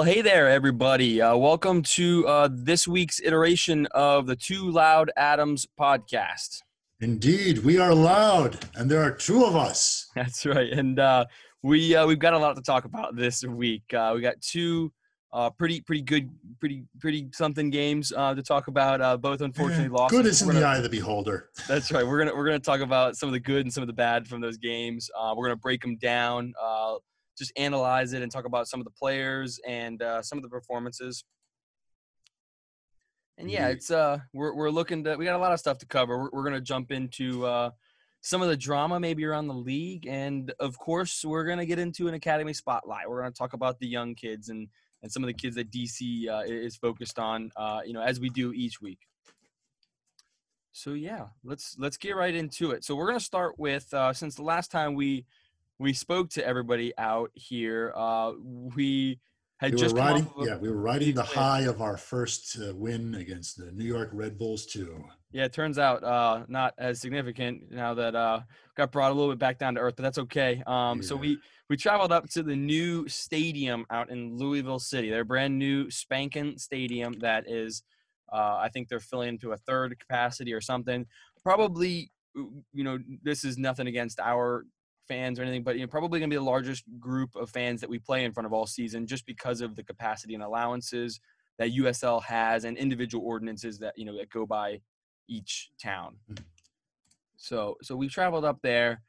Well, hey there, everybody. Uh, welcome to uh, this week's iteration of the Two Loud Adams podcast. Indeed, we are loud, and there are two of us. That's right, and uh, we uh, we've got a lot to talk about this week. Uh, we got two uh, pretty pretty good, pretty pretty something games uh, to talk about. Uh, both unfortunately Eh, lost. Good is in the eye of the beholder. That's right. We're gonna we're gonna talk about some of the good and some of the bad from those games. Uh, we're gonna break them down, uh, just analyze it, and talk about some of the players and uh, some of the performances. And yeah, it's uh we're we're looking to we got a lot of stuff to cover. We're, we're gonna jump into uh, some of the drama maybe around the league, and of course we're gonna get into an academy spotlight. We're gonna talk about the young kids and and some of the kids that DC uh, is focused on. Uh, you know, as we do each week. So yeah, let's let's get right into it. So we're gonna start with uh, since the last time we we spoke to everybody out here, uh, we had We just riding, of yeah, we were riding the high of our first uh, win against the New York Red Bulls too. yeah. It turns out uh, not as significant now that uh, got brought a little bit back down to earth, but that's okay. Um, So we we traveled up to the new stadium out in Louisville City. Their brand new spanking stadium that is, uh, I think they're filling to a third capacity or something. Probably, you know, this is nothing against our fans or anything, but you know, probably going to be the largest group of fans that we play in front of all season, just because of the capacity and allowances that USL has and individual ordinances that you know that go by each town. Mhm. So, so we've traveled up there.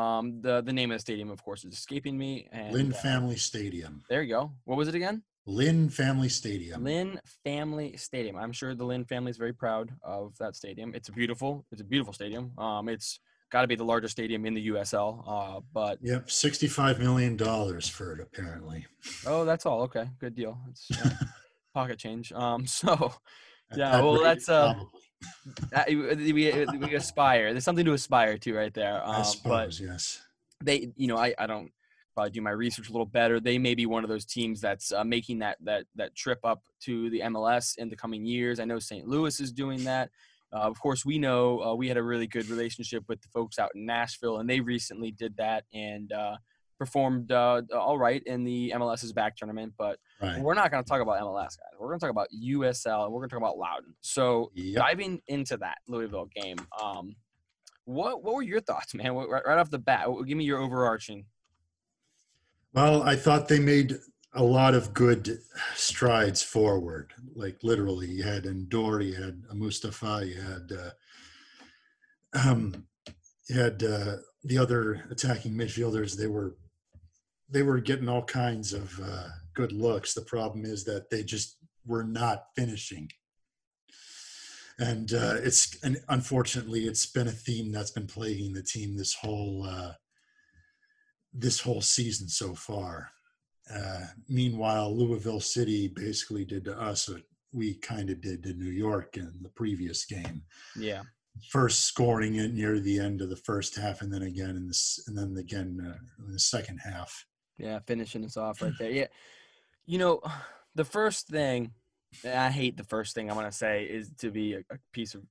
Um, the the name of the stadium, of course, is escaping me. And Lynn uh, Family Stadium. there you go. What was it again? Lynn Family Stadium. Lynn Family Stadium. I'm sure the Lynn family is very proud of that stadium. It's a beautiful, it's a beautiful stadium. Um, it's got to be the largest stadium in the USL. Uh, but Yep, sixty-five million dollars for it apparently. oh, that's all. Okay, good deal. It's uh, pocket change. Um, so Yeah, that well, rate, that's, uh, uh, we, we aspire. There's something to aspire to right there. I Um, but suppose yes. they you know I, I don't probably do my research a little better they may be one of those teams that's uh, making that that that trip up to the mls in the coming years i know st louis is doing that uh, of course we know uh, we had a really good relationship with the folks out in nashville and they recently did that and uh, performed uh, all right in the mls's back tournament but Right. we're not going to talk about mls guys we're going to talk about usl and we're going to talk about loudoun so Yep. diving into that louisville game um, what what were your thoughts, man? Right, right off the bat, give me your overarching. Well, I thought they made a lot of good strides forward. Like literally, you had Ndour, you had Mustafa, you had uh, um, you had uh, the other attacking midfielders. They were they were getting all kinds of uh, good looks. The problem is that they just were not finishing. And uh, it's and unfortunately, it's been a theme that's been plaguing the team this whole uh, this whole season so far. Uh, meanwhile, Louisville City basically did to us what we kind of did to New York in the previous game. Yeah, First scoring it near the end of the first half, and then again in this, and then again uh, in the second half. yeah, finishing us off right there. Yeah, you know, the first thing I hate the first thing I'm gonna say is to be a, a piece of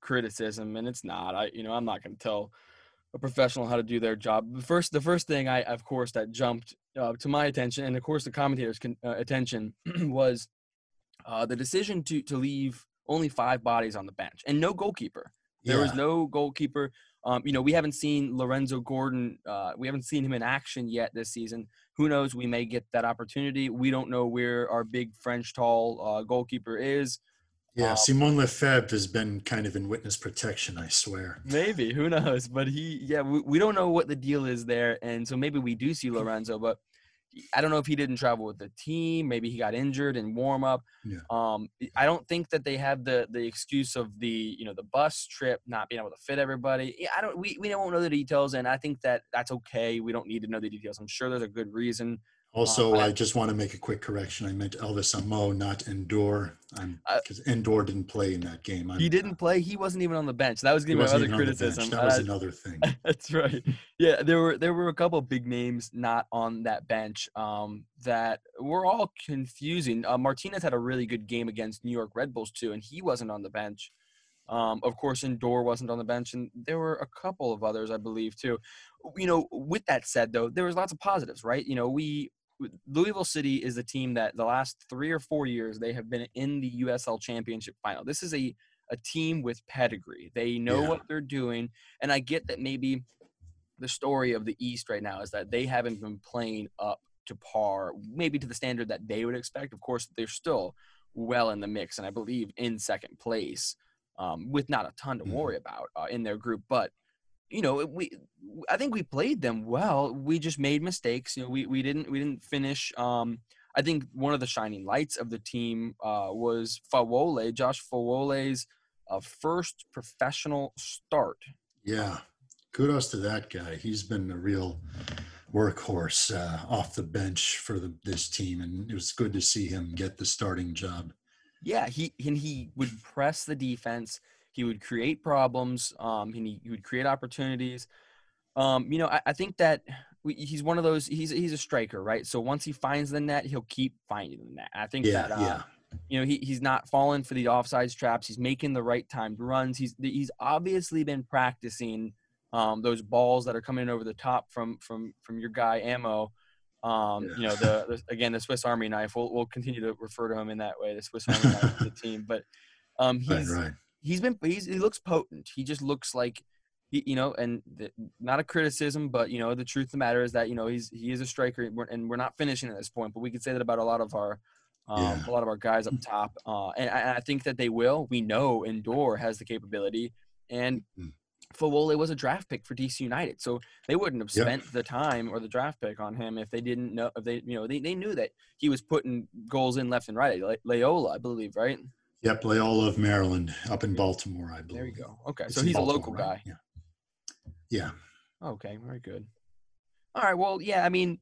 criticism, and it's not. I, you know, I'm not gonna tell a professional how to do their job. The first, the first thing I, of course, that jumped uh, to my attention, and of course the commentators' con- uh, attention, was uh, the decision to to leave only five bodies on the bench and no goalkeeper. There was no goalkeeper. Um, you know, we haven't seen Lorenzo Gordon. Uh, we haven't seen him in action yet this season. Who knows? We may get that opportunity. We don't know where our big French tall uh, goalkeeper is. Yeah, Um, Simon Lefebvre has been kind of in witness protection, I swear. Maybe who knows? But he, yeah, we, we don't know what the deal is there, and so maybe we do see Lorenzo, but I don't know if he didn't travel with the team. Maybe he got injured in warm up. Yeah. Um, I don't think that they have the the excuse of the you know the bus trip not being able to fit everybody. Yeah, I don't. We we don't know the details, and I think that that's okay. We don't need to know the details. I'm sure there's a good reason. Also, I- just want to make a quick correction. I meant Elvis Amoh, not Ndour. I'm Uh, because Ndour didn't play in that game. I'm, He didn't play. He wasn't even on the bench. That was gonna be my other even on the bench. criticism. That was I- another thing. That's right. Yeah, there were there were a couple big names not on that bench um, that were all confusing. Uh, Martinez had a really good game against New York Red Bulls too, and he wasn't on the bench. Um, of course, Ndour wasn't on the bench, and there were a couple of others, I believe, too. You know, with that said, though, there was lots of positives, right? You know, we Louisville City is a team that the last three or four years they have been in the USL Championship final. This is a a team with pedigree. They know Yeah. what they're doing, and I get that maybe the story of the East right now is that they haven't been playing up to par, maybe to the standard that they would expect. Of course, they're still well in the mix, and I believe in second place, um, with not a ton to Mhm. worry about uh, in their group. But you know, we I think we played them well. We just made mistakes. You know, we, we didn't we didn't finish. Um, I think one of the shining lights of the team uh, was Fawole, Josh Fawole's uh, first professional start. Yeah, kudos to that guy. He's been a real workhorse uh, off the bench for the, this team, and it was good to see him get the starting job. Yeah, he and he would press the defense. He would create problems. Um, and he, he would create opportunities. Um, you know, I, I think that we, he's one of those. He's he's a striker, right? So once he finds the net, he'll keep finding the net. I think Yeah, that uh, yeah, you know he, he's not falling for the offsides traps. He's making the right timed runs. He's he's obviously been practicing um, those balls that are coming over the top from from from your guy Amoh. Um, You know the, the again the Swiss Army knife. We'll we'll continue to refer to him in that way. The Swiss Army knife of the team, but um, right, he's right. He's been he's, he looks potent. He just looks like you know, and the, not a criticism, but you know, the truth of the matter is that you know he's he is a striker, and we're, and we're not finishing at this point. But we could say that about a lot of our um, Yeah. a lot of our guys up top, uh, and I, I think that they will. We know Ndour has the capability, and Mhm. Fawole was a draft pick for DC United, so they wouldn't have Yep. spent the time or the draft pick on him if they didn't know. If they, you know, they, they knew that he was putting goals in left and right. Le- Loyola, I believe, right? Yep, they all love Maryland, up in Baltimore, I believe. There you go. Okay, It's so he's a local right? guy. Yeah. Yeah. Okay, very good. All right, well, yeah, I mean,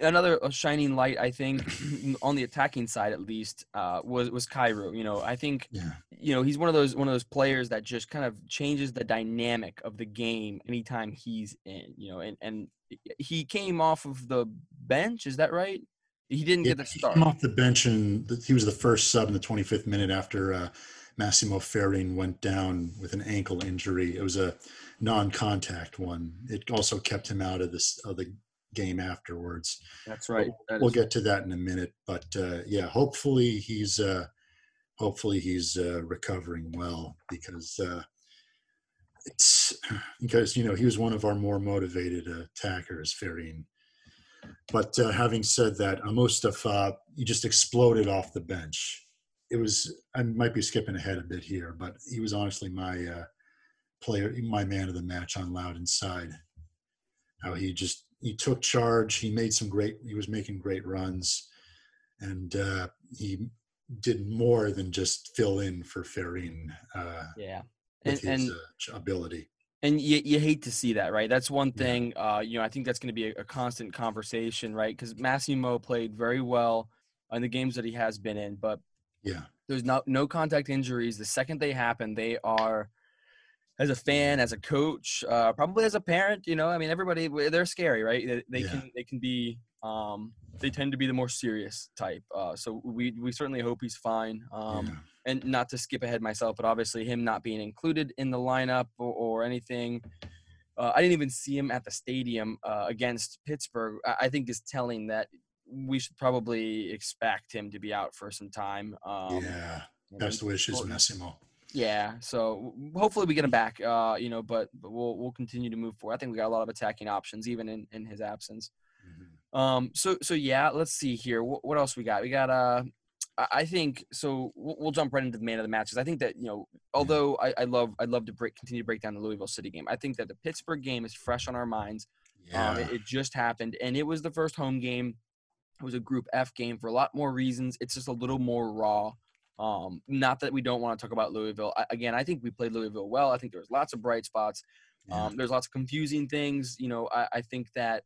another shining light, I think, on the attacking side at least, uh, was was Kairou. You know, I think Yeah. you know he's one of those one of those players that just kind of changes the dynamic of the game anytime he's in. You know, and and he came off of the bench. Is that right? He didn't Yeah, get the he start. came off the bench and he was the first sub in the 25th minute after uh, Massimo Ferrin went down with an ankle injury. It was a non-contact one. It also kept him out of this of the game afterwards. That's right. That we'll is- get to that in a minute, but uh, yeah, hopefully he's uh, hopefully he's uh, recovering well because uh, it's because you know he was one of our more motivated attackers, Ferrin. But uh, having said that, Mustafa, he just exploded off the bench. It was I might be skipping ahead a bit here, but he was honestly my uh, player, my man of the match on Loud Inside. How he just he took charge. He made some great. He was making great runs, and uh, he did more than just fill in for Ferrin uh, yeah. And, with his and uh, ability. And you, you hate to see that right that's one Yeah. thing uh, you know i think that's going to be a, a constant conversation right because massimo played very well in the games that he has been in but Yeah, there's no no contact injuries the second they happen they are as a fan as a coach uh, probably as a parent you know i mean everybody they're scary right they, they Yeah. can they can be um, they tend to be the more serious type uh, so we we certainly hope he's fine um, yeah. And not to skip ahead myself, but obviously him not being included in the lineup or, or anything. Uh, I didn't even see him at the stadium uh, against Pittsburgh. I, I think is telling that we should probably expect him to be out for some time. Um, yeah. Best he- wishes, Massimo. Yeah, so hopefully we get him back. Uh, you know, but, but we'll we'll continue to move forward. I think we got a lot of attacking options even in, in his absence. Mhm. Um, so so yeah, let's see here. What, what else we got? We got uh, I I think so. We'll, we'll jump right into the man of the matches. I think that you know, although I, I love I'd love to break continue to break down the Louisville City game. I think that the Pittsburgh game is fresh on our minds. Yeah, Um, it, it just happened, and it was the first home game. It was a Group F game for a lot more reasons. It's just a little more raw. Um, not that we don't want to talk about Louisville. I, again, I think we played Louisville well. I think there was lots of bright spots. yeah. Um, there's lots of confusing things. You know, I, I think that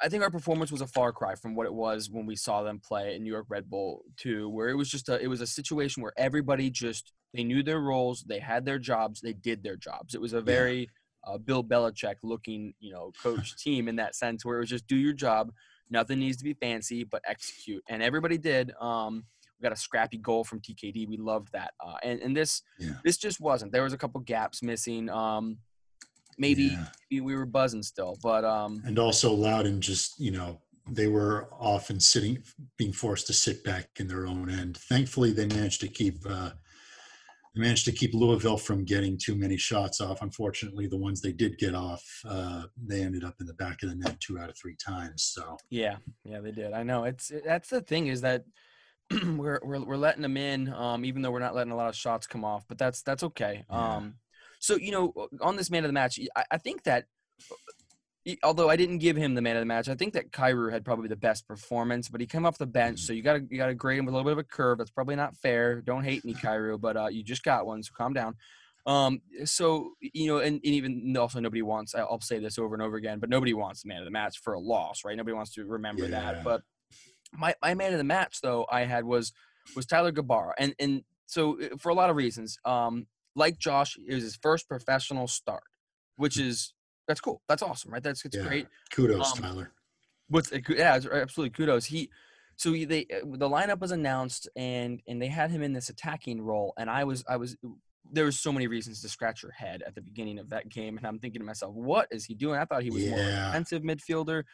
I think our performance was a far cry from what it was when we saw them play in New York Red Bull 2, where it was just a it was a situation where everybody just they knew their roles, they had their jobs, they did their jobs. It was a very uh, Bill Belichick looking, you know, coach team in that sense, where it was just do your job. Nothing needs to be fancy, but execute, and everybody did. Um, we got a scrappy goal from TKD. We loved that, uh, and and this Yeah. this just wasn't. There was a couple gaps missing. Um, maybe Yeah. maybe we were buzzing still, but um, and also loud and just you know they were often sitting, being forced to sit back in their own end. Thankfully, they managed to keep uh, they managed to keep Louisville from getting too many shots off. Unfortunately, the ones they did get off, uh, they ended up in the back of the net two out of three times. So yeah, yeah, they did. I know it's that's the thing is that we're, we're we're letting them in, um, even though we're not letting a lot of shots come off. But that's that's okay. Um, so you know, on this man of the match, I, I think that although I didn't give him the man of the match, I think that Kairou had probably the best performance, but he came off the bench, so you gotta you gotta grade him with a little bit of a curve. That's probably not fair. Don't hate me, Kairou, but uh, you just got one, so calm down. Um, so you know, and, and, even also nobody wants. I'll say this over and over again, but nobody wants the man of the match for a loss, right? Nobody wants to remember yeah. that. But my my man of the match though I had was was Tyler Gabarra, and and so uh, for a lot of reasons, um, like Josh, it was his first professional start, which mm. is that's cool. That's awesome, right? That's it's yeah. great. Kudos, um, Tyler. What's yeah, absolutely kudos. He so he, they uh, the lineup was announced and and they had him in this attacking role, and I was I was there was so many reasons to scratch your head at the beginning of that game, and I'm thinking to myself, what is he doing? I thought he was yeah. more defensive midfielder.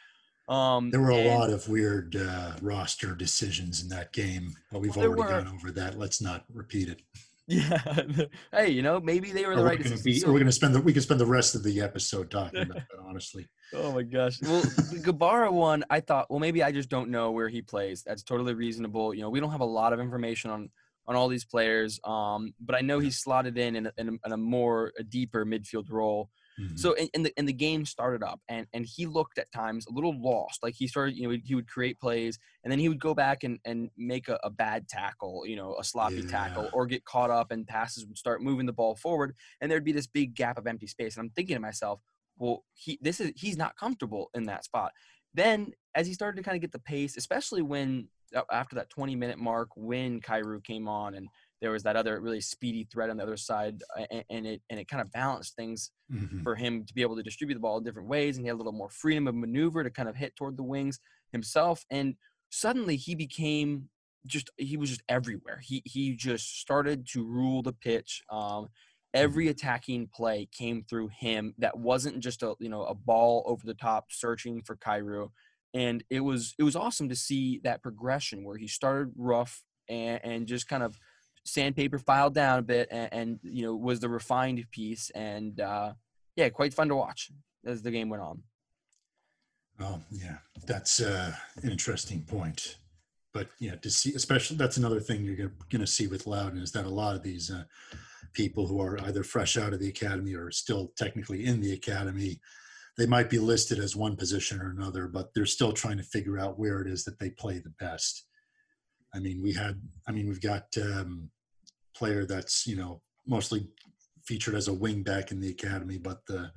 Um, there were a and, lot of weird uh, roster decisions in that game, but we've well, already were, gone over that. Let's not repeat it. Yeah. hey, you know, maybe they were the right. Gonna be, so, we're going to spend the we can spend the rest of the episode talking about that. Honestly. Oh my gosh. Well, the Gabarra one, I thought, well, maybe I just don't know where he plays. That's totally reasonable. You know, we don't have a lot of information on on all these players, um, but I know he's slotted in in a, in a, in a more a deeper midfield role. Mm-hmm. So in, in, the in the game started up and and he looked at times a little lost. Like he started, you know, he would create plays and then he would go back and and make a, a bad tackle, you know, a sloppy yeah. tackle, or get caught up and passes would start moving the ball forward, and there'd be this big gap of empty space. And I'm thinking to myself, well, he this is he's not comfortable in that spot. Then as he started to kind of get the pace, especially when after that 20 minute mark when Kairou came on and there was that other really speedy threat on the other side, and, and it and it kind of balanced things mm-hmm. for him to be able to distribute the ball in different ways, and he had a little more freedom of maneuver to kind of hit toward the wings himself. And suddenly he became just he was just everywhere. He he just started to rule the pitch. Um, every mm-hmm. attacking play came through him. That wasn't just a you know a ball over the top searching for Kairou. And it was it was awesome to see that progression where he started rough and, and just kind of sandpaper filed down a bit and, and you know was the refined piece and uh, yeah quite fun to watch as the game went on. Oh yeah. That's uh, an interesting point. But yeah to see especially that's another thing you're to see with Loudoun is that a lot of these uh, people who are either fresh out of the academy or still technically in the academy they might be listed as one position or another but they're still trying to figure out where it is that they play the best. I mean, we had, I mean, we've got um, player that's you know mostly featured as a wing back in the academy, but the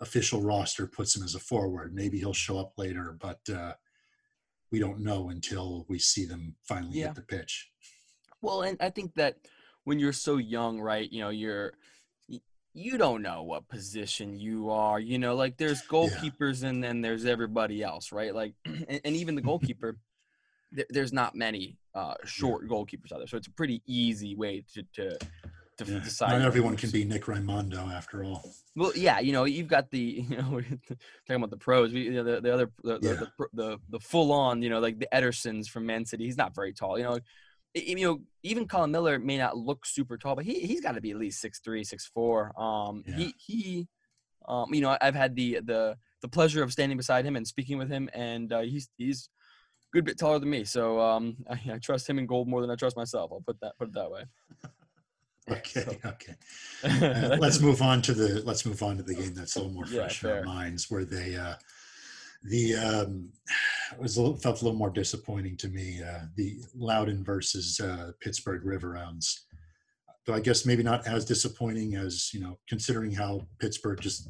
official roster puts him as a forward. Maybe he'll show up later, but uh, we don't know until we see them finally yeah. hit the pitch. Well, and I think that when you're so young, right? You know, you're you don't know what position you are. You know, like there's goalkeepers yeah. and then there's everybody else, right? Like, and, and even the goalkeeper, there's not many uh, short yeah. goalkeepers out there. So it's a pretty easy way to to, to yeah. decide. Not everyone can be Nick Rimando after all. Well, yeah, you know, you've got the you know talking about the pros. We, you know, the, the other the, yeah. the, the, the full on you know like the Edersons from Man City. He's not very tall. You know, you know even Colin Miller may not look super tall, but he he's got to be at least six three, six four. Um, yeah. he he, um, you know, I've had the the the pleasure of standing beside him and speaking with him, and uh, he's he's good bit taller than me. So um, I, I, trust him in gold more than I trust myself. I'll put that put it that way. okay, so. okay. Uh, let's move on to the let's move on to the game that's a little more fresh yeah, in our minds, where they uh, the um, it was a little, felt a little more disappointing to me. Uh, the Loudoun versus uh, Pittsburgh Riverhounds. Though I guess maybe not as disappointing as you know, considering how Pittsburgh just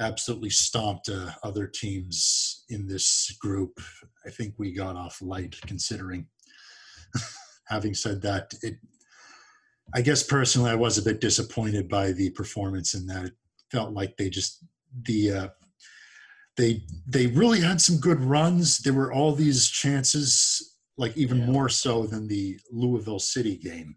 absolutely stomped uh, other teams in this group. I think we got off light considering. Having said that, it I guess personally I was a bit disappointed by the performance in that it felt like they just the uh, they they really had some good runs. There were all these chances, like even yeah. more so than the Louisville City game.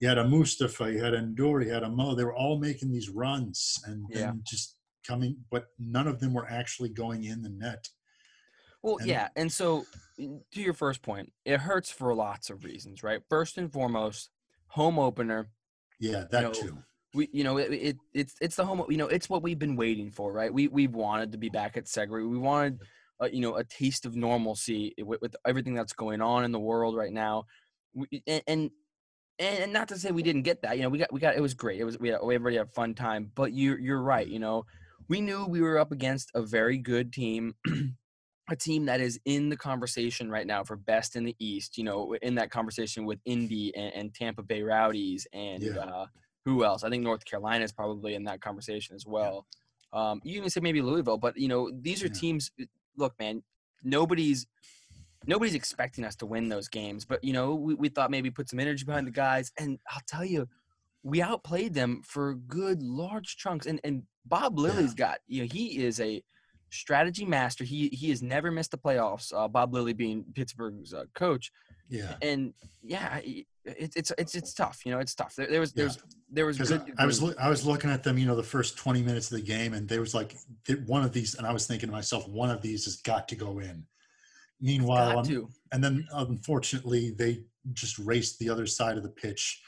You had a Mustafa, you had a Ndour, you had a Mo. They were all making these runs and, yeah. and just coming, but none of them were actually going in the net. Well, And- yeah, and so mm, to your first point, it hurts for lots of reasons, right? First and foremost, home opener. Yeah, that know, too. We, you know, it, it it's it's the home. You know, it's what we've been waiting for, right? We we've wanted to be back at Segra. We wanted, uh, you know, a taste of normalcy with, with everything that's going on in the world right now. We, and, and and not to say we didn't get that. You know, we got we got it was great. It was we had, everybody had a fun time. But you you're right. You know, we knew we were up against a very good team. a team that is in the conversation right now for best in the East, you know, in that conversation with Indy and, and Tampa Bay Rowdies and Yeah. uh, who else? I think North Carolina is probably in that conversation as well. Um, you even say maybe Louisville, but you know, these are Yeah. teams. Look, man, nobody's nobody's expecting us to win those games, but you know, we, we thought maybe put some energy behind the guys, and I'll tell you, we outplayed them for good large chunks. And and Bob Lilley's got you know he is a strategy master. He he has never missed the playoffs. Uh, Bob Lilly being Pittsburgh's uh, coach, Yeah. and yeah, it, it's it's it's it's tough. You know, it's tough. There, there was Yeah. there's there was Because good. I was degrees- loo- I was looking at them, you know, the first 20 minutes of the game, and there was like th- one of these, and I was thinking to myself, one of these has got to go in. Meanwhile, got and then unfortunately, they just raced the other side of the pitch.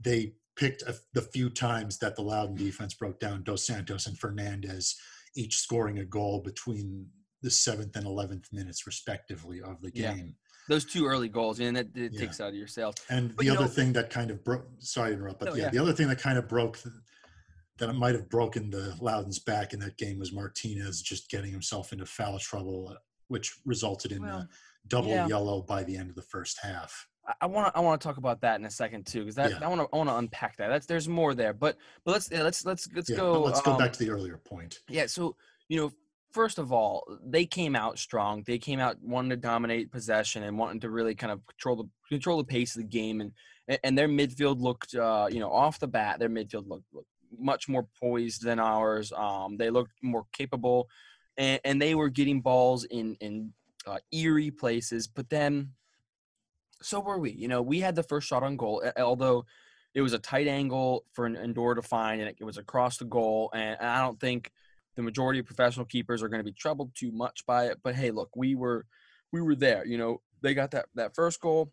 They picked a, the few times that the Loudoun defense broke down Dos Santos and Fernandez, each scoring a goal between the seventh and 11th minutes, respectively, of the Yeah. game. those two early goals, and that it Yeah. takes out of your sails. And But, the you other know- thing that kind of broke, sorry to interrupt, but No, yeah, yeah. the other thing that kind of broke, th- that might have broken the Loudoun's back in that game was Martinez just getting himself into foul trouble, which resulted in Well, a double yeah. yellow by the end of the first half. I want to I want to talk about that in a second too, because that Yeah. I want to I want to unpack that. That's there's more there, but but let's yeah, let's let's let's yeah, go. let's go um, back to the earlier point. Yeah, so you know, first of all, they came out strong. They came out wanting to dominate possession and wanting to really kind of control the control the pace of the game, and and- and their midfield looked, uh, you know, off the bat, their midfield looked, looked much more poised than ours. Um, they looked more capable, and, and they were getting balls in in uh, eerie places. But then, so were we. You know, we had the first shot on goal, although it was a tight angle for an Ndour to find, and it, it was across the goal. And I don't think the majority of professional keepers are going to be troubled too much by it. But hey, look, we were we were there. You know, they got that that first goal,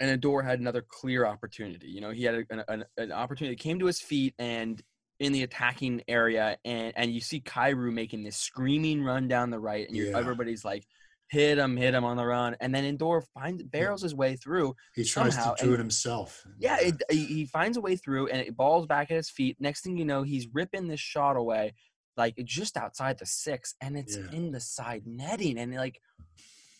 and Ndour had another clear opportunity. You know, he had an, an, an opportunity that came to his feet and in the attacking area, and and you see Kairou making this screaming run down the right, and you're, Yeah. everybody's like. Hit him, hit him on the run, and then Ndour finds barrels his way through, He tries somehow, to do it himself. yeah, it, he finds a way through, and it balls back at his feet. Next thing you know, he's ripping this shot away, like just outside the six, and it's Yeah. in the side netting, and like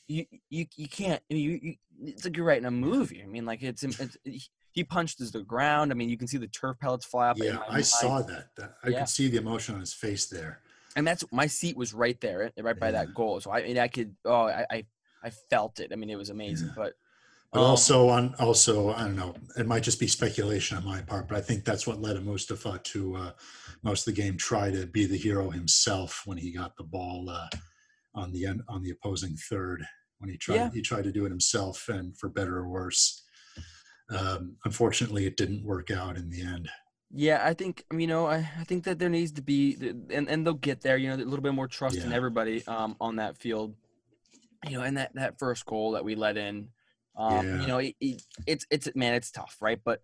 you you you can't. I mean, you, you it's like you're writing a movie. I mean, like it's, it's he- he punched the ground. I mean, you can see the turf pellets fly up. yeah, I mind. saw that. that I Yeah. could see the emotion on his face there. And that's my seat was right there, right by Yeah. that goal. So I mean, I could. Oh, I I, I felt it. I mean, it was amazing. Yeah. But But um, also on also I don't know. It might just be speculation on my part, but I think that's what led Mustafa to uh, most of the game try to be the hero himself when he got the ball uh, on the end on the opposing third. When he tried Yeah. he tried to do it himself, and for better or worse. Um, unfortunately, it didn't work out in the end. Yeah, I think you know I, I think that there needs to be and and they'll get there. You know, a little bit more trust in everybody um, on that field. You know, and that that first goal that we let in, um, Yeah. you know, it, it, it's it's man, it's tough, right? But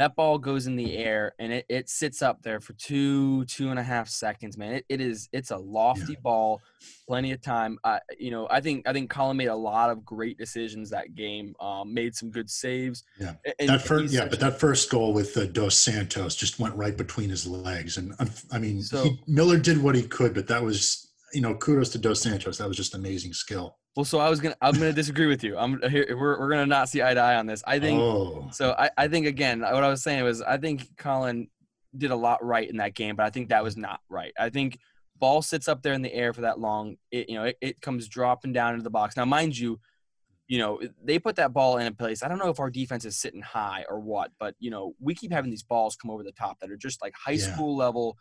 that ball goes in the air and it, it sits up there for two two and a half seconds, man. It, it is it's a lofty ball, plenty of time. Uh, you know, I think I think Colin made a lot of great decisions that game. Um, made some good saves. Yeah. And that first, yeah, but that first goal with uh, Dos Santos just went right between his legs, and um, I mean, So- he, Miller did what he could, but that was, you know, kudos to Dos Santos. That was just amazing skill. Well, so I was gonna I'm gonna disagree with you. I'm here. We're we're gonna not see eye to eye on this. I think oh, so. I I think again, what I was saying was I think Colin did a lot right in that game, but I think that was not right. I think ball sits up there in the air for that long. It you know it, it comes dropping down into the box. Now, mind you, you know they put that ball in a place. I don't know if our defense is sitting high or what, but you know we keep having these balls come over the top that are just like high Yeah. school level,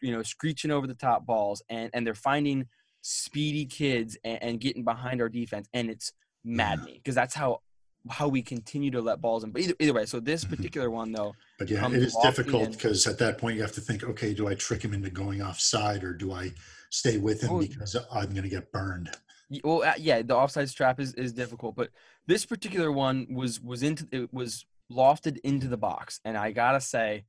you know, screeching over the top balls, and and they're finding speedy kids and, and getting behind our defense, and it's maddening because that's how how we continue to let balls in. But either, either way, so this Mhm. particular one though, but yeah, it is difficult because at that point you have to think, okay, do I trick him into going offside or do I stay with him Oh, because I'm going to get burned? Well, uh, yeah, the offside trap is, is difficult, but this particular one was was into it was lofted into the box, and I gotta say,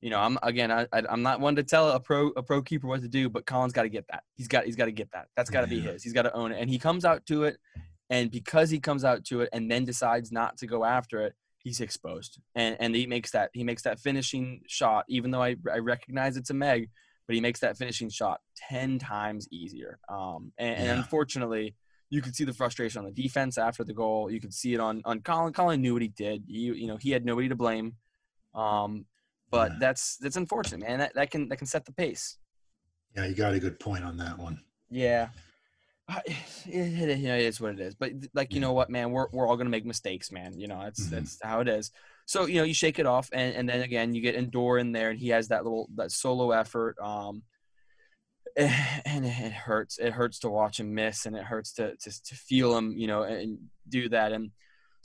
you know, I'm again, I, I I'm not one to tell a pro a pro keeper what to do, but Colin's got to get that. He's got he's got to get that. That's got to be his. He's got to own it, and he comes out to it, and because he comes out to it and then decides not to go after it, he's exposed, and and he makes that he makes that finishing shot, even though I I recognize it's a Meg, but he makes that finishing shot ten times easier. Um, and, and unfortunately, you could see the frustration on the defense after the goal. You could see it on on Colin. Colin knew what he did. You you know he had nobody to blame. Um, but Yeah. that's that's unfortunate, man. That that can that can set the pace. Yeah, you got a good point on that one. Yeah. It, it, you know, it is what it is. But like you know what, man, we're we're all gonna make mistakes, man. You know, that's Mhm. that's how it is. So you know, you shake it off, and, and then again, you get Ndour in there, and he has that little that solo effort. Um, and it, it hurts. It hurts to watch him miss, and it hurts to to, to feel him, you know, and do that. And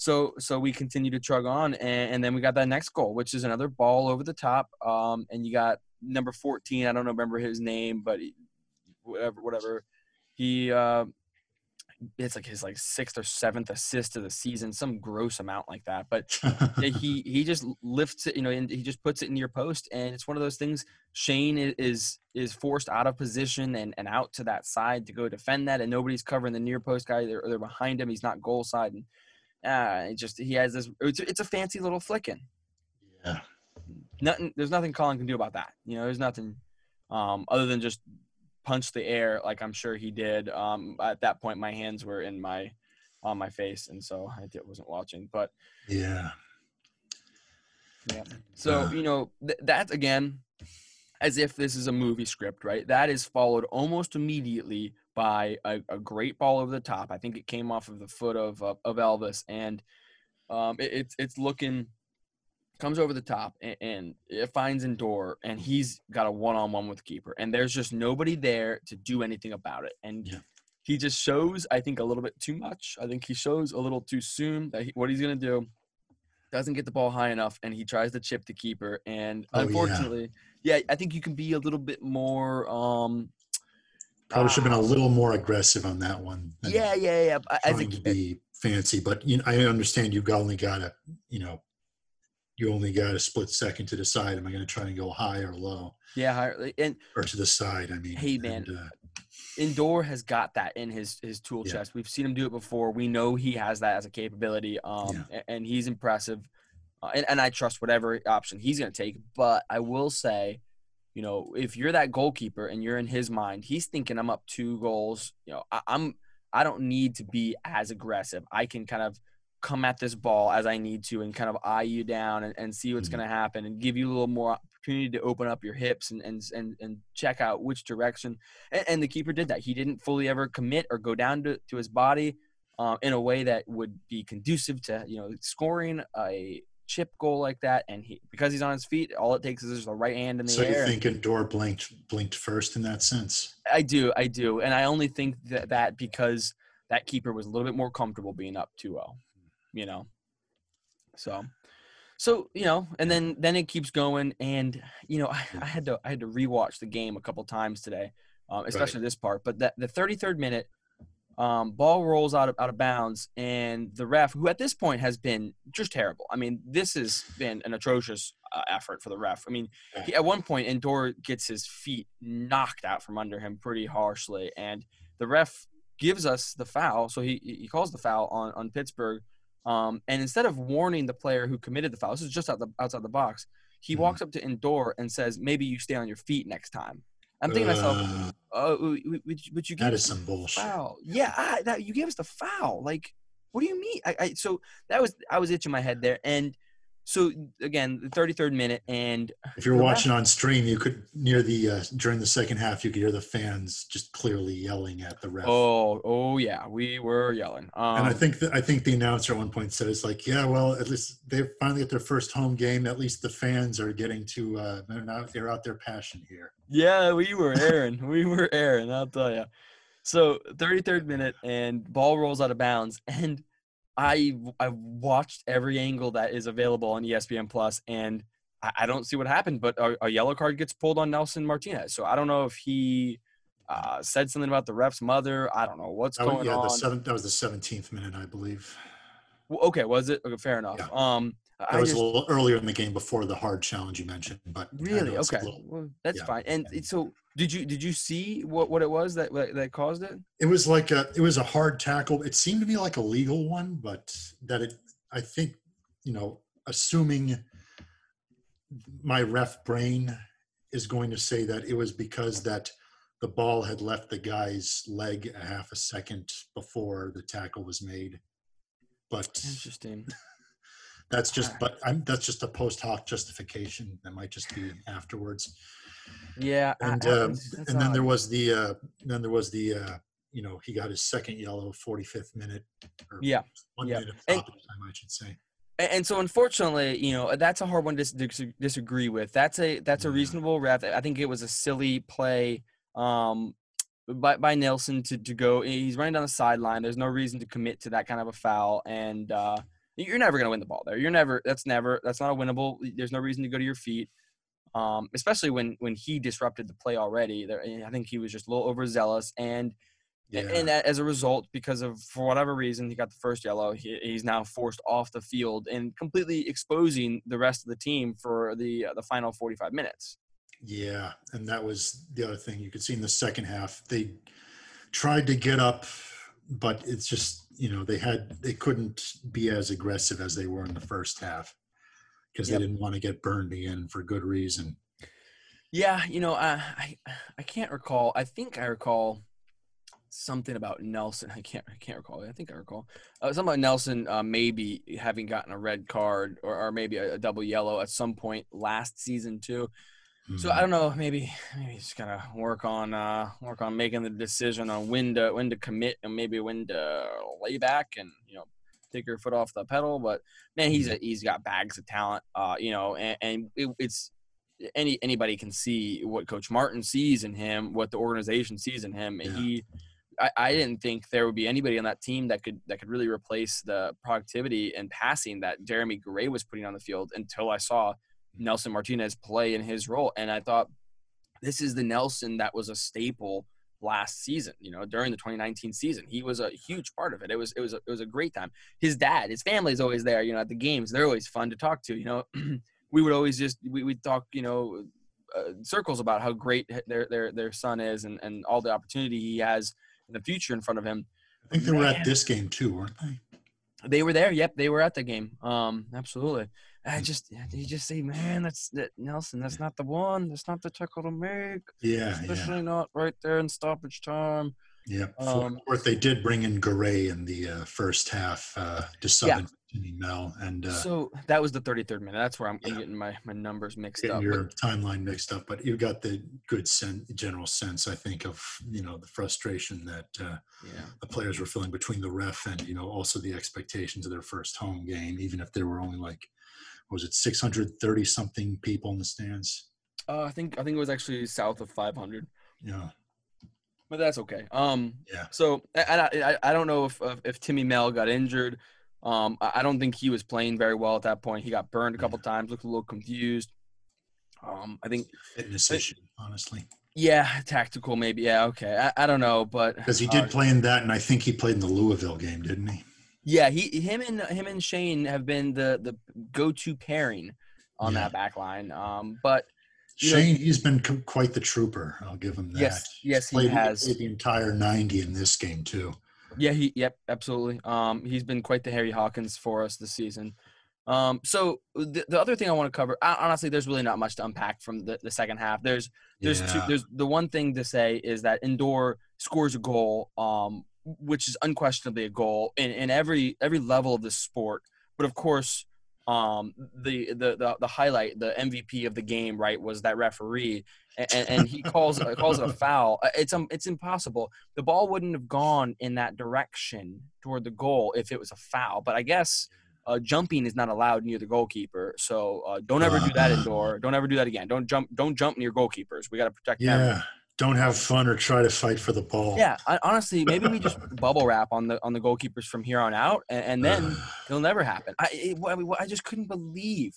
so so we continue to chug on, and, and then we got that next goal, which is another ball over the top. Um, and you got number fourteen. I don't remember his name, but he, whatever whatever he uh it's like his like sixth or seventh assist of the season some gross amount like that but he he just lifts it you know and he just puts it in your post and it's one of those things shane is is forced out of position and and out to that side to go defend that and nobody's covering the near post guy they're, they're behind him he's not goal side and uh it just he has this it's, it's a fancy little flicking yeah. nothing there's nothing colin can do about that you know there's nothing um other than just punch the air like i'm sure he did um at that point my hands were in my on my face and so i wasn't watching but Yeah. yeah so Uh. you know th- that again as if this is a movie script right that is followed almost immediately by a, a great ball over the top i think it came off of the foot of of, of elvis and um it, it's it's looking comes over the top and, and it finds Ndour and he's got a one-on-one with keeper and there's just nobody there to do anything about it and Yeah. he just shows I think a little bit too much I think he shows a little too soon that he, what he's gonna do doesn't get the ball high enough and he tries to chip the keeper and Oh, yeah. unfortunately yeah. I think you can be a little bit more um Probably should have been a ah, little more aggressive on that one. yeah yeah yeah I- a Trying to be fancy, but you know, I understand you've only got a, you know, you only got a split second to decide. Am I going to try and go high or low yeah higher- and or to the side? I mean, Hey, man, and, uh, Ndour has got that in his his tool Yeah. chest. We've seen him do it before. We know he has that as a capability. Um, a- and he's impressive. Uh, and, and I trust whatever option he's going to take. But I will say, you know, if you're that goalkeeper and you're in his mind, he's thinking I'm up two goals. You know, I, I'm I don't need to be as aggressive. I can kind of come at this ball as I need to and kind of eye you down and, and see what's Mhm. going to happen and give you a little more opportunity to open up your hips and and and, and check out which direction. And, and the keeper did that. He didn't fully ever commit or go down to, to his body uh, in a way that would be conducive to you know scoring a chip goal like that. And he because he's on his feet, all it takes is just a right hand in the air. so you think Ndour blinked blinked first in that sense? I do, I do, and I only think that that because that keeper was a little bit more comfortable being up 2-0, you know. So, so you know, and then then it keeps going, and you know, I, I had to I had to rewatch the game a couple times today, um, especially this part. But that the 33rd minute, um, ball rolls out of out of bounds, and the ref, who at this point has been just terrible. I mean, this has been an atrocious uh, effort for the ref. I mean, he, at one point, Ndour gets his feet knocked out from under him pretty harshly, and the ref gives us the foul. So he he calls the foul on on Pittsburgh, um, and instead of warning the player who committed the foul, this is just out the outside the box. He Mhm. walks up to Ndour and says, "Maybe you stay on your feet next time." I'm thinking to myself, Uh, "Oh, would you- would you that give is us some bullshit. foul? Yeah, I, that you gave us the foul. Like, what do you mean? I, I so that was I was itching my head there, and so again, the 33rd minute, and If you're watching on stream, you could near the uh, during the second half, you could hear the fans just clearly yelling at the ref. oh, oh yeah, we were yelling. Um, and I think that I think the announcer at one point said it's like, yeah, well, at least they finally at their first home game. At least the fans are getting to uh, they're not they're out their passion here. Yeah, we were airing. we were airing. I'll tell you. So 33rd minute, and ball rolls out of bounds, and I I watched every angle that is available on ESPN Plus, and I, I don't see what happened, but a, a yellow card gets pulled on Nelson Martinez. So I don't know if he uh, said something about the ref's mother. I don't know what's That going yeah, on. the seventh. That was the seventeenth minute, I believe. Well, okay, was it? Okay, fair enough. Yeah. Um, That I was just a little earlier in the game before the hard challenge you mentioned. But really okay. little- Well, that's yeah. fine. And it- so, did you did you see what what it was that that caused it? It was like a. It was a hard tackle. It seemed to me like a legal one, but that it. I think, you know, assuming my ref brain is going to say that it was because that the ball had left the guy's leg a half a second before the tackle was made. But Interesting. that's just but I'm that's just a post hoc justification. That might just be afterwards. Yeah, And I- uh, and then there was the uh then there was the uh you know he got his second yellow 45th minute or Yeah, one yeah. minute of And- time I should say. And so unfortunately, you know, that's a hard one to dis- dis- disagree with. That's a that's a reasonable ref. I think it was a silly play um by by Nelson to to go he's running down the sideline. There's no reason to commit to that kind of a foul and uh you're never going to win the ball there. You're never that's never that's not a winnable. There's no reason to go to your feet. Um especially when when he disrupted the play already. There I think he was just a little overzealous and Yeah. and as a result, because of for whatever reason, he got the first yellow. He, he's now forced off the field and completely exposing the rest of the team for the uh, the final 45 minutes. Yeah, and that was the other thing you could see in the second half. They tried to get up, but it's just you know they had they couldn't be as aggressive as they were in the first half because Yep. they didn't want to get burned again for good reason. Yeah, you know, I I, I can't recall. I think I recall something about Nelson. I can't I can't recall. I think I recall uh, something about Nelson uh, maybe having gotten a red card or, or maybe a, a double yellow at some point last season too. So Mhm. I don't know. Maybe maybe just gotta work on uh work on making the decision on when to when to commit and maybe when to lay back and take your foot off the pedal. But man, he's a, he's got bags of talent. Uh, you know, and, and it, it's any anybody can see what Coach Martin sees in him, what the organization sees in him, Yeah. he. I, I didn't think there would be anybody on that team that could that could really replace the productivity and passing that Jeremy Garay was putting on the field until I saw Nelson Martinez play in his role. And I thought this is the Nelson that was a staple last season, you know, during the 2019 season. He was a huge part of it. It was it was a, it was a great time. His dad, his family's always there, you know, at the games. They're always fun to talk to, you know. we would always just we would talk, you know, uh, circles about how great their their their son is and and all the opportunity he has in the future in front of him. I think they were Man. at this game too, weren't they? They were there. Yep, they were at the game. Um, absolutely. I just you just say, man, that's that Nelson. That's not the one. That's not the tackle to make. Yeah, yeah, Especially not right there in stoppage time. yeah. Um, Fourth, they did bring in Garay in the uh, first half uh, to sub Yeah. in Mehl, and uh, so that was the 33rd minute. That's where I'm, Yeah. getting my, my numbers mixed getting up. your But timeline mixed up, but you got the good sen- general sense, I think, of you know the frustration that uh, yeah, the players were feeling between the ref and you know also the expectations of their first home game, even if there were only like was it 630 something people in the stands. uh, I think I think it was actually south of 500, Yeah, but that's okay. Um, Yeah. So I, I I don't know if if, Timmy Mehl got injured. Um, I, don't think he was playing very well at that point. He got burned a couple times, looked a little confused. Um, I think fitness issue, honestly, yeah, tactical maybe. Yeah, okay. I, I don't know, but because he uh, did play in that, and I think he played in the Louisville game, didn't he? Yeah, he him and him and Shane have been the the go to pairing on Yeah. that back line. Um, but You know- Shane, he's been co- quite the trooper. I'll give him that. Yes, He's yes, he played, has. played the entire 90 in this game too. yeah, he yep, absolutely. Um, he's been quite the Harry Hawkins for us this season. Um, so the, the other thing I want to cover, hon- honestly, there's really not much to unpack from the, the second half. There's there's two, there's the one thing to say is that Ndour scores a goal, um, which is unquestionably a goal in, in every every level of the sport. But of course, um, the, the the the highlight, the MVP of the game, right, was that referee, and, and, he calls calls it a foul. Uh, It's um, it's impossible. The ball wouldn't have gone in that direction toward the goal if it was a foul. But I guess. Uh, jumping is not allowed near the goalkeeper, so uh, don't ever do that Ndour. Don't ever do that again. Don't jump. Don't jump near goalkeepers. We got to protect them. Don't have fun or try to fight for the ball. Yeah, I, honestly, maybe we just bubble wrap on the on the goalkeepers from here on out, and, and then it'll never happen. I it, I I just couldn't believe.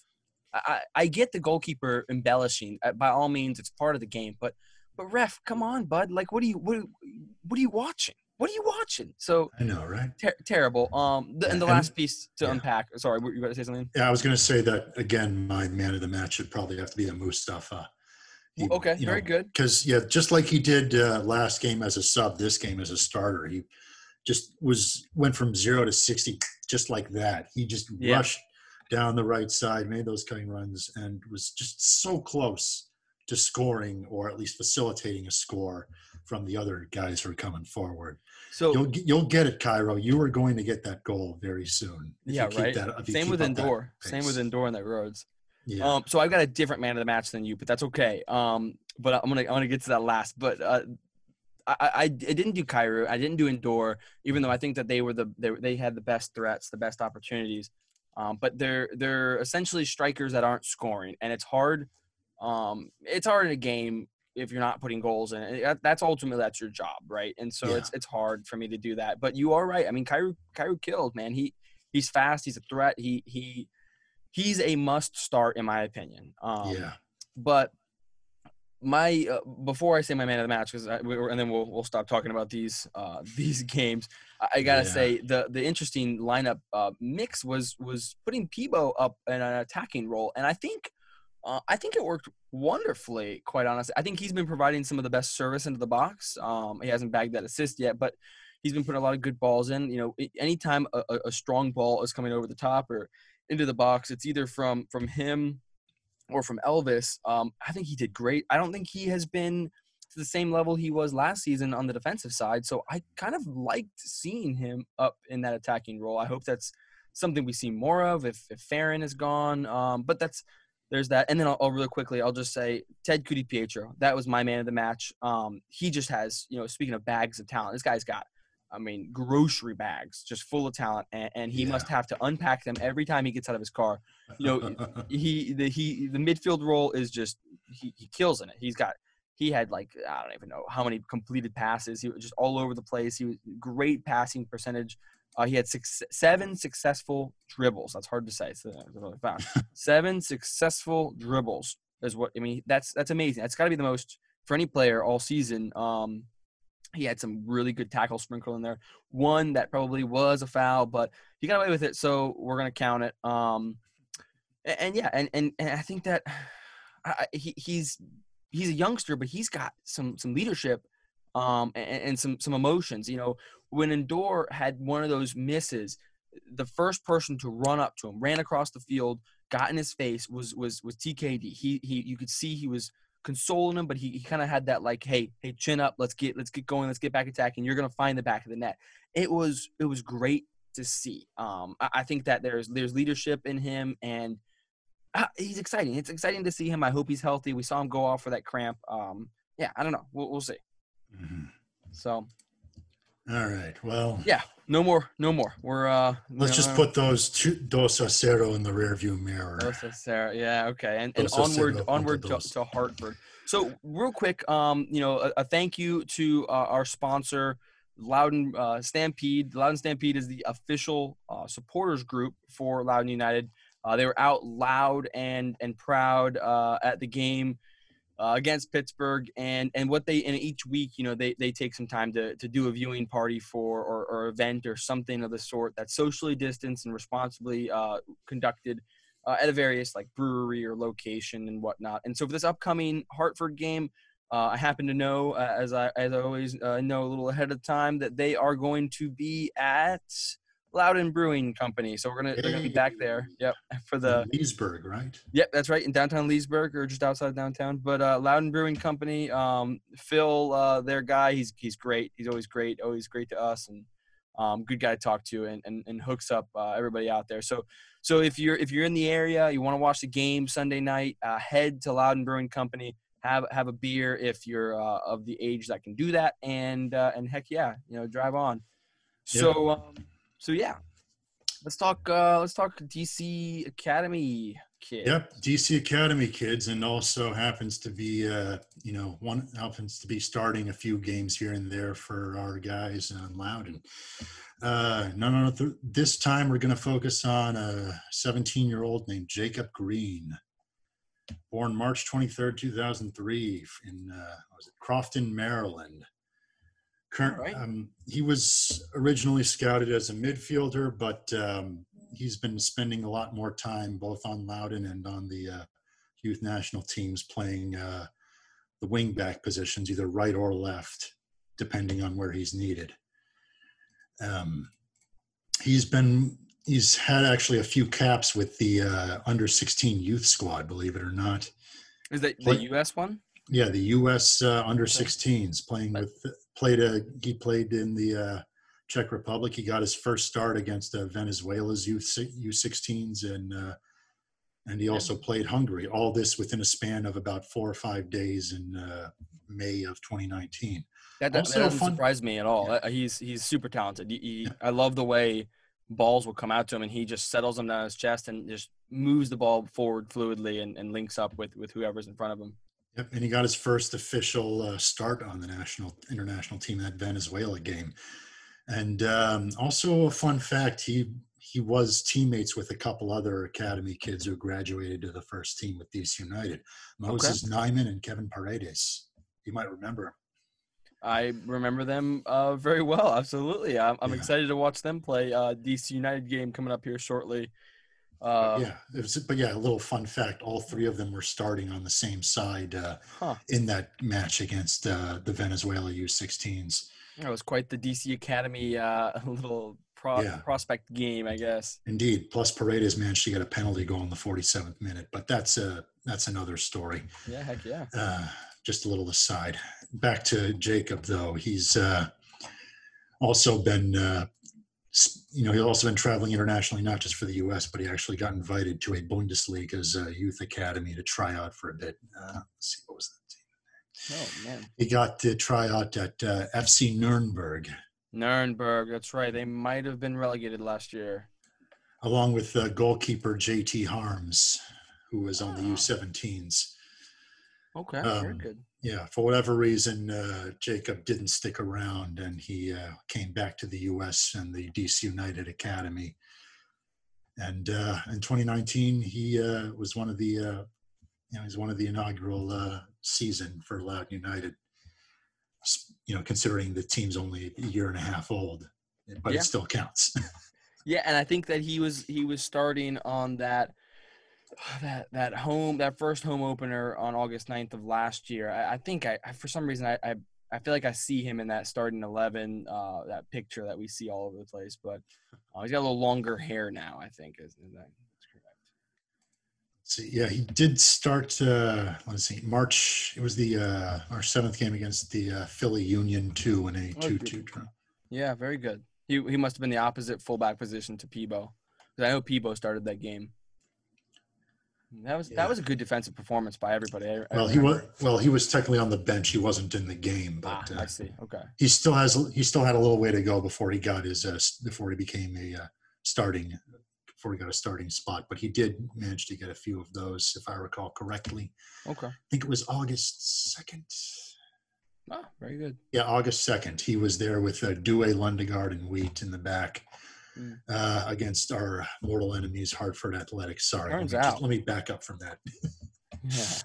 I, I get the goalkeeper embellishing. uh, By all means, it's part of the game. But but ref, come on, bud. Like, what are you what what are you watching? What are you watching? So I know, right? ter- terrible. Um, the, and the and- last piece to yeah. unpack. Sorry, you going to say something? Yeah, I was going to say that again. My man of the match should probably have to be a Mustafa. He- okay, very know, good. because yeah, just like he did uh, last game as a sub, this game as a starter, he just was went from zero to sixty just like that. He just Yeah. rushed down the right side, made those cutting runs, and was just so close to scoring or at least facilitating a score from the other guys who are coming forward. So You'll get- you'll get it, Kairou. You are going to get that goal very soon. yeah, keep right. that- Same with Ndour. Same with Ndour and that roads. Yeah. Um, so I've got a different man of the match than you, but that's okay. Um, but I'm gonna I'm gonna get to that last. But uh, I, I I didn't do Kairou. I didn't do Ndour, even though I think that they were the they, they had the best threats, the best opportunities. Um, but they're they're essentially strikers that aren't scoring, and it's hard. Um, it's hard in a game if you're not putting goals in. it. That's ultimately that's your job, right? And so Yeah. it's it's hard for me to do that. But you are right. I mean, Kairou Kairou killed man. He he's fast. He's a threat. He he he's a must start in my opinion. Um, yeah. But my uh, before I say my man of the match, because we and then we'll we'll stop talking about these uh, these games. I, I gotta Yeah. say the the interesting lineup uh, mix was was putting Peebo up in an attacking role, and I think. Uh, I think it worked wonderfully, quite honestly. I think he's been providing some of the best service into the box. Um, he hasn't bagged that assist yet, but he's been putting a lot of good balls in. You know, anytime a, a- a strong ball is coming over the top or into the box, it's either from from him or from Elvis. Um, I think he did great. I don't think he has been to the same level he was last season on the defensive side. So I kind of liked seeing him up in that attacking role. I hope that's something we see more of if if Farron is gone. Um, but that's there's that. And then I'll, I'll really quickly, I'll just say Ted Ku-DiPietro. That was my man of the match. Um, he just has, you know, speaking of bags of talent, this guy's got, I mean, grocery bags just full of talent, and, and he Yeah. must have to unpack them every time he gets out of his car. You know, he the he the midfield role is just he, he kills in it. He's got he had like I don't even know how many completed passes. He was just all over the place. He was great passing percentage. Uh, he had six, seven successful dribbles. That's hard to say. It's, uh, it's really fast. seven successful dribbles is what I mean. That's that's amazing. That's got to be the most for any player all season. Um, he had some really good tackle sprinkle in there. One that probably was a foul, but he got away with it, so we're gonna count it. Um, and, and yeah, and, and and I think that I, he, he's he's a youngster, but he's got some some leadership, um, and, and some some emotions. You know, when Ndour had one of those misses, the first person to run up to him, ran across the field, got in his face was was was TKD. He he you could see he was consoling him, but he, he kind of had that like, hey, hey, chin up, let's get let's get going, let's get back attacking. You're gonna find the back of the net. It was it was great to see. Um, I, I think that there's there's leadership in him, and uh, he's exciting. It's exciting to see him. I hope he's healthy. We saw him go off for that cramp. Um, yeah, I don't know. We'll we'll see. Mhm. So All right. Well, yeah, no more, no more. We're uh, let's just put those two, dos a cero in the rearview mirror. Dos a Sarah. Yeah, okay. And, and onward onward to, to Hartford. So real quick, um, you know, a, a thank you to uh, our sponsor, Loudoun uh, Stampede. Loudoun Stampede is the official uh, supporters group for Loudoun United. Uh, they were out loud and and proud uh, at the game uh, against Pittsburgh, and and what they in each week, you know, they they take some time to to do a viewing party for or, or event or something of the sort that's socially distanced and responsibly uh, conducted uh, at a various like brewery or location and whatnot. And so for this upcoming Hartford game, uh, I happen to know, uh, as I as I always uh, know a little ahead of time, that they are going to be at Loudoun Brewing Company. So we're gonna they're gonna be back there. Yep, for the Leesburg, right? Yep, that's right, in downtown Leesburg or just outside downtown. But uh, Loudoun Brewing Company, um, Phil, uh, their guy, he's he's great. He's always great, always great to us, and um, good guy to talk to, and and, and hooks up uh, everybody out there. So so if you're if you're in the area, you want to watch the game Sunday night, uh, head to Loudoun Brewing Company. Have have a beer if you're uh, of the age that can do that, and uh, and heck yeah, you know, drive on. So um, so yeah, let's talk. Uh, let's talk DC Academy kids. Yep, DC Academy kids, and also happens to be, uh, you know, one happens to be starting a few games here and there for our guys on Loudoun. Uh, no, no, no. This time we're going to focus on a 17 year old named Jacob Green. born March 23rd, 2003, in uh, was it Crofton, Maryland. Current, right. um, he was originally scouted as a midfielder, but um, he's been spending a lot more time both on Loudoun and on the uh, youth national teams playing uh, the wingback positions, either right or left, depending on where he's needed. Um, he's been he's had actually a few caps with the uh, under 16 youth squad, believe it or not. Is that the U.S. one? Yeah, the U.S. Uh, under 16s playing with played a he played in the uh, Czech Republic. He got his first start against uh, Venezuela's youth U16s and uh, and he also played Hungary. All this within a span of about four or five days in uh, May of 2019. That, that, Also that doesn't fun- surprise me at all. Yeah. Uh, He's he's super talented. He, he, I love the way balls will come out to him, and he just settles them down his chest and just moves the ball forward fluidly and, and links up with with whoever's in front of him. Yep, and he got his first official uh, start on the national international team that Venezuela game. And um, also a fun fact: he he was teammates with a couple other academy kids who graduated to the first team with DC United, Moses Nyeman and Kevin Paredes. You might remember. I remember them uh, very well. Absolutely, I'm, I'm Yeah. excited to watch them play uh, DC United game coming up here shortly. Uh, yeah, it was, but yeah, a little fun fact: all three of them were starting on the same side uh, Huh. in that match against uh, the Venezuela U16s. That was quite the DC Academy uh, little pro- Yeah. prospect game, I guess. Indeed. Plus, Paredes managed to get a penalty goal in the 47th minute, but that's a that's another story. Yeah, heck yeah. Uh, just a little aside. Back to Jacob, though. He's uh, also been, uh, you know, he's also been traveling internationally, not just for the U.S., but he actually got invited to a Bundesliga's uh, youth academy to try out for a bit. Uh, let's see, what was that team? Oh man, He got to try out at uh, FC Nuremberg, Nuremberg. That's right. They might have been relegated last year. along with uh, goalkeeper J.T. Harms, who was on the Ah. U17s. Okay, very Um, good. yeah, for whatever reason, uh, Jacob didn't stick around, and he uh, came back to the U.S. and the DC United Academy. And uh, in 2019, he uh, was one of the, uh, you know, he's one of the inaugural uh, season for Loud United. You know, considering the team's only a year and a half old, but Yeah. it still counts. Yeah, and I think that he was he was starting on that that that home that first home opener on August 9th of last year. I, I think I, I for some reason I, I I feel like I see him in that starting eleven, uh, that picture that we see all over the place. But uh, he's got a little longer hair now. I think is, is that that's correct. See, yeah, he did start. Uh, let's see, March. It was the uh, our seventh game against the uh, Philly Union two in a Oh, two-two draw. Yeah, very good. He he must have been the opposite fullback position to Peebo. 'Cause I know Peebo started that game. That was Yeah. that was a good defensive performance by everybody. I, I Well, he was well. He was technically on the bench. He wasn't in the game, Ah, but uh, I see. Okay. he still has. He still had a little way to go before he got his. Uh, before he became a uh, starting. Before he got a starting spot, but he did manage to get a few of those, if I recall correctly. Okay. I think it was August second. Ah, very good. Yeah, August second. He was there with uh, Due Lundegaard and Wheat in the back Mm. uh, against our mortal enemies, Hartford Athletics. Sorry, let me, Turns just- out. let me back up from that. Yeah.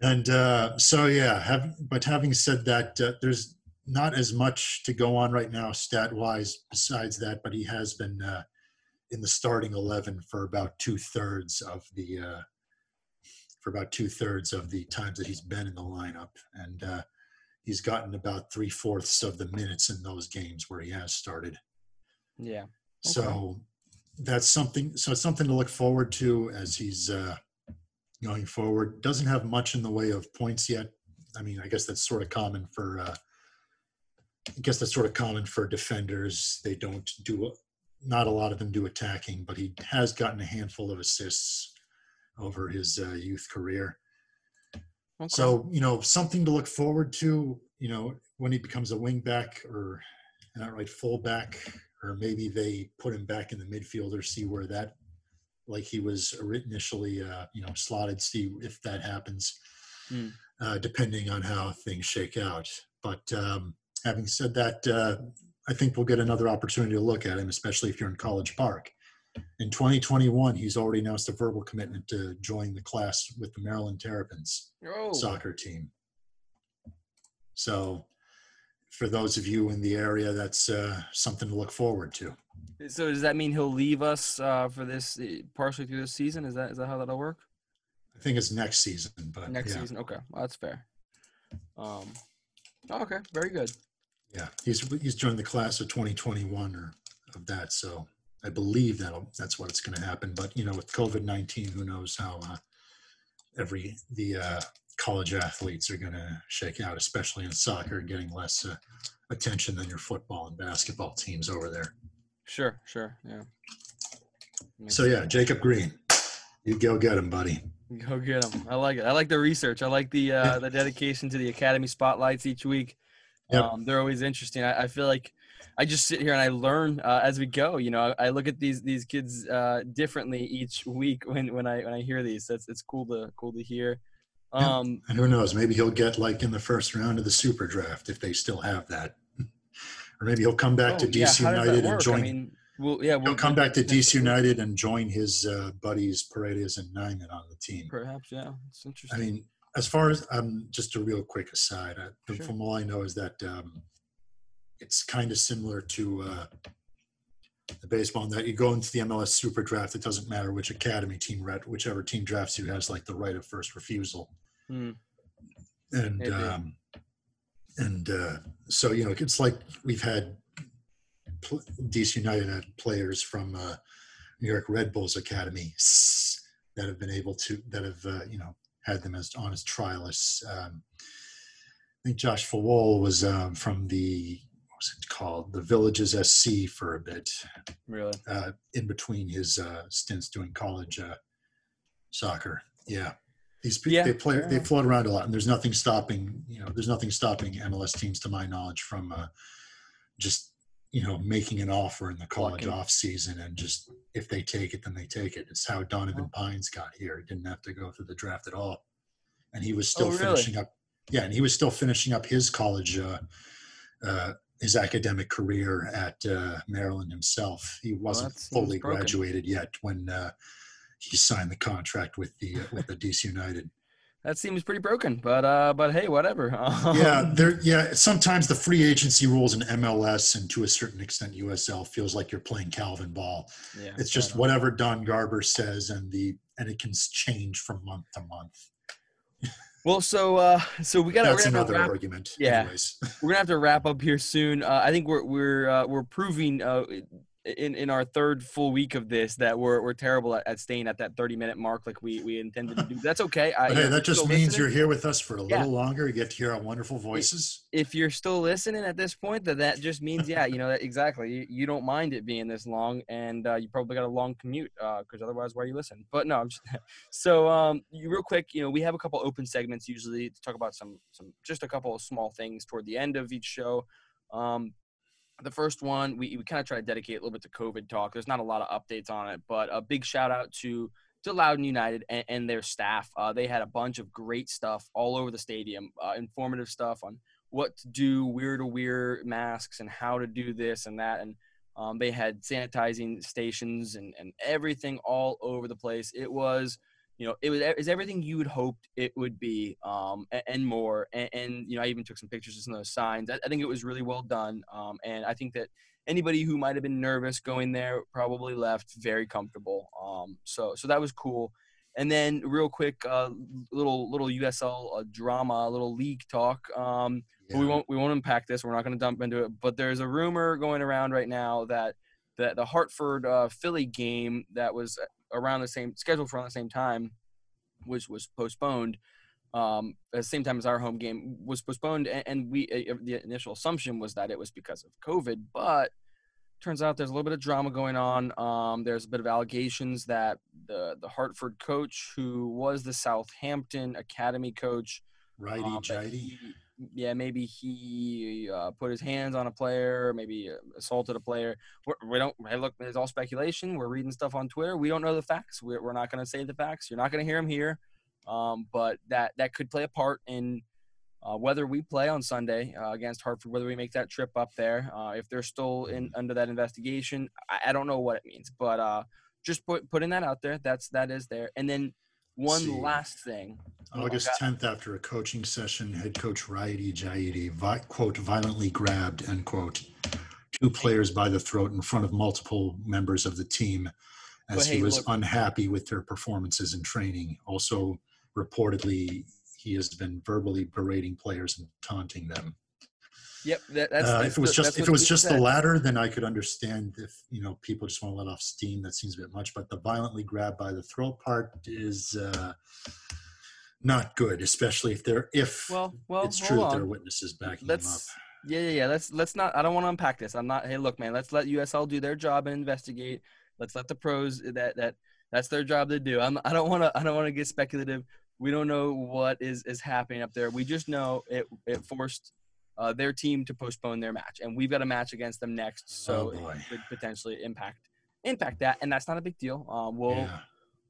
And uh, so, yeah, have, but having said that, uh, there's not as much to go on right now, stat wise, besides that, but he has been uh, in the starting 11 for about two thirds of the. Uh, for about two thirds of the times that he's been in the lineup, and uh, he's gotten about three fourths of the minutes in those games where he has started. Yeah. So that's something. So it's something to look forward to as he's uh, going forward. Doesn't have much in the way of points yet. I mean, I guess that's sort of common for. Uh, I guess that's sort of common for defenders. They don't do. Not a lot of them do attacking, but he has gotten a handful of assists over his uh, youth career. Okay. So, you know, something to look forward to, you know, when he becomes a wingback or an outright fullback, or maybe they put him back in the midfield or see where that, like he was initially, uh, you know, slotted, see if that happens, Hmm. uh, depending on how things shake out. But um, having said that, uh, I think we'll get another opportunity to look at him, especially if you're in College Park. in 2021, he's already announced a verbal commitment to join the class with the Maryland Terrapins Oh, soccer team. So, for those of you in the area, that's uh, something to look forward to. so does that mean he'll leave us uh, for this uh, partially through this season? Is that is that how that'll work? I think it's next season, but Next yeah, season? Okay, well, that's fair. Um, oh, okay, very good. yeah, he's he's joined the class of 2021 or of that. So I believe that that's what it's going to happen. But you know, with COVID 19, who knows how uh, every the uh, college athletes are going to shake out, especially in soccer, getting less uh, attention than your football and basketball teams over there. Sure, sure, yeah. Makes So yeah, Jacob Green, you go get him, buddy. Go get them. I like it. I like the research. I like the uh, the dedication to the academy spotlights each week. Yep. Um, they're always interesting. I, I feel like I just sit here and I learn uh, as we go. You know, I, I look at these these kids uh, differently each week when, when I when I hear these. That's it's cool to cool to hear. Yeah. Um, And who knows? Maybe he'll get like in the first round of the super draft if they still have that, or maybe he'll come back to oh, yeah, DC how does that United and work? join. I mean, well, yeah, he'll we'll come back to DC United and join his uh, buddies Paredes and Nyeman on the team. Perhaps, yeah. It's interesting. I mean, as far as um, just a real quick aside, I, from- Sure. from all I know is that um, it's kind of similar to uh, the baseball in that you go into the MLS Super Draft. It doesn't matter which academy team, whichever team drafts you has like the right of first refusal, Hmm. and um, and uh, so you know it's like we've had pl- DC United had players from uh, New York Red Bulls Academy that have been able to that have uh, you know had them as on as trialists. Um, I think Josh Fawol was um, from the what was it called the Villages SC for a bit really. uh, in between his uh, stints doing college uh, soccer. Yeah, these people Yeah, they play fair they float around a lot, and there's nothing stopping you know there's nothing stopping MLS teams, to my knowledge, from uh, just you know making an offer in the college Plucking. off season and just if they take it, then they take it. It's how Donovan Pines got here. He didn't have to go through the draft at all, and he was still Oh, really? finishing up. Yeah, and he was still finishing up his college. Uh, uh, his academic career at uh, Maryland himself. He wasn't that seems fully graduated yet when uh, he signed the contract with the uh, with the DC United. That seems pretty broken, but uh, but hey, whatever. yeah, there. Yeah, sometimes the free agency rules in MLS and to a certain extent USL feels like you're playing Calvin ball. yeah, It's just whatever Don Garber says, and the and it can change from month to month. Well, so uh, so we got That's another wrap, argument. yeah. Anyways. we're gonna have to wrap up here soon. Uh, I think we're we're uh, we're proving uh, in in our third full week of this that we're we're terrible at, at staying at that 30 minute mark like we we intended to do. That's okay. I, hey, that just means listening- you're here with us for a Yeah. little longer. You get to hear our wonderful voices. if you're still listening at this point, that that just means yeah, you know that exactly. You, you don't mind it being this long, and uh, you probably got a long commute because otherwise, why you listen? But no, I'm just so um, you, real quick. You know, we have a couple open segments usually to talk about some some just a couple of small things toward the end of each show. Um, the first one we, we kind of try to dedicate a little bit to COVID talk. There's not a lot of updates on it, but a big shout out to to Loudoun United and, and their staff. Uh, they had a bunch of great stuff all over the stadium, uh, informative stuff on what to do, where to wear masks, and how to do this and that. And um, they had sanitizing stations and, and everything all over the place. It was, you know, it was was everything you would hoped it would be, um, and, and more. And, and you know, I even took some pictures of some of those signs. I, I think it was really well done, um, and I think that anybody who might have been nervous going there probably left very comfortable. Um, so so that was cool. And then real quick, uh, little little USL uh, drama, a little league talk. Um, but we won't we won't unpack this. We're not going to dump into it. But there's a rumor going around right now that that the Hartford uh, Philly game that was around the same scheduled for around the same time, which was postponed. Um, at the same time as our home game was postponed, and, and we uh, the initial assumption was that it was because of COVID, but turns out there's a little bit of drama going on. Um, there's a bit of allegations that the the Hartford coach, who was the Southampton academy coach, Righty, um, jighty. Yeah, maybe he uh, put his hands on a player, maybe uh, assaulted a player. We're, we don't. Hey, look, it's all speculation. We're reading stuff on Twitter. We don't know the facts. We're, we're not going to say the facts. You're not going to hear them here. Um, but that that could play a part in uh, whether we play on Sunday uh, against Hartford, whether we make that trip up there. Uh, if they're still in under that investigation, I, I don't know what it means. But uh, just put putting that out there. That's that is there. And then one See. last thing. Oh, August Oh, 10th, after a coaching session, head coach Radhi Jaidi, vi- quote, violently grabbed, end quote, two players by the throat in front of multiple members of the team as But he was look- unhappy with their performances in training. Also, reportedly, he has been verbally berating players and taunting them. Yep, that, that's, Uh, if it was the- just if it was just the latter, then I could understand if you know people just want to let off steam. That seems a bit much, but the violently grabbed by the throat part is uh, not good, especially if they're if Well, well, it's true that there are witnesses backing them up. yeah yeah yeah let's let's not i don't want to unpack this i'm not hey look man let's let usl do their job and investigate let's let the pros that that that's their job to do i'm i don't want to i don't want to get speculative we don't know what is is happening up there we just know it it forced uh, their team to postpone their match and we've got a match against them next so Oh, it could potentially impact impact that and that's not a big deal um we'll Yeah.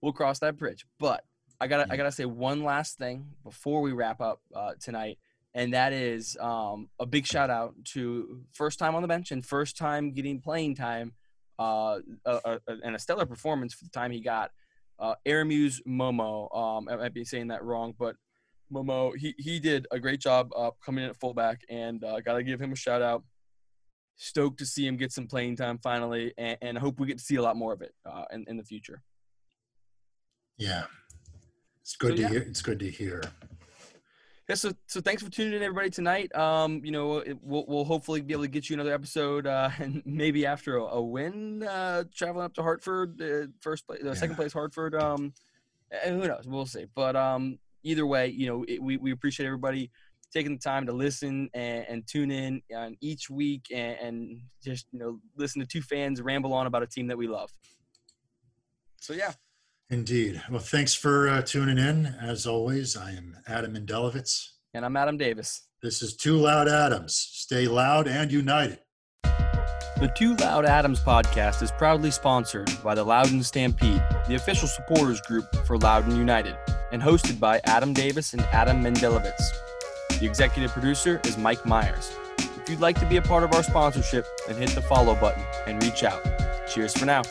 we'll cross that bridge. But I gotta I gotta say one last thing before we wrap up uh, tonight, and that is um, a big shout out to first time on the bench and first time getting playing time, uh, uh, uh, and a stellar performance for the time he got. Uh, Aramuse Momo, um, I might be saying that wrong, but Momo he he did a great job uh, coming in at fullback, and uh, gotta give him a shout out. Stoked to see him get some playing time finally, and, and hope we get to see a lot more of it uh, in, in the future. Yeah. It's good So, to yeah. hear. It's good to hear. Yeah, so so thanks for tuning in, everybody, tonight. Um, you know, it, we'll we'll hopefully be able to get you another episode, uh, and maybe after a, a win, uh, traveling up to Hartford, uh, first place, uh, second Yeah. place Hartford. Um, who knows? We'll see. But um, either way, you know, it, we we appreciate everybody taking the time to listen and, and tune in on each week and, and just you know listen to two fans ramble on about a team that we love. So yeah, Indeed. Well, thanks for uh, tuning in. As always, I am Adam Mendelovitz. and I'm Adam Davis. This is Two Loud Adams. Stay loud and united. The Two Loud Adams podcast is proudly sponsored by the Loudoun Stampede, the official supporters group for Loudoun United, and hosted by Adam Davis and Adam Mendelovitz. The executive producer is Mike Myers. If you'd like to be a part of our sponsorship, then hit the follow button and reach out. Cheers for now.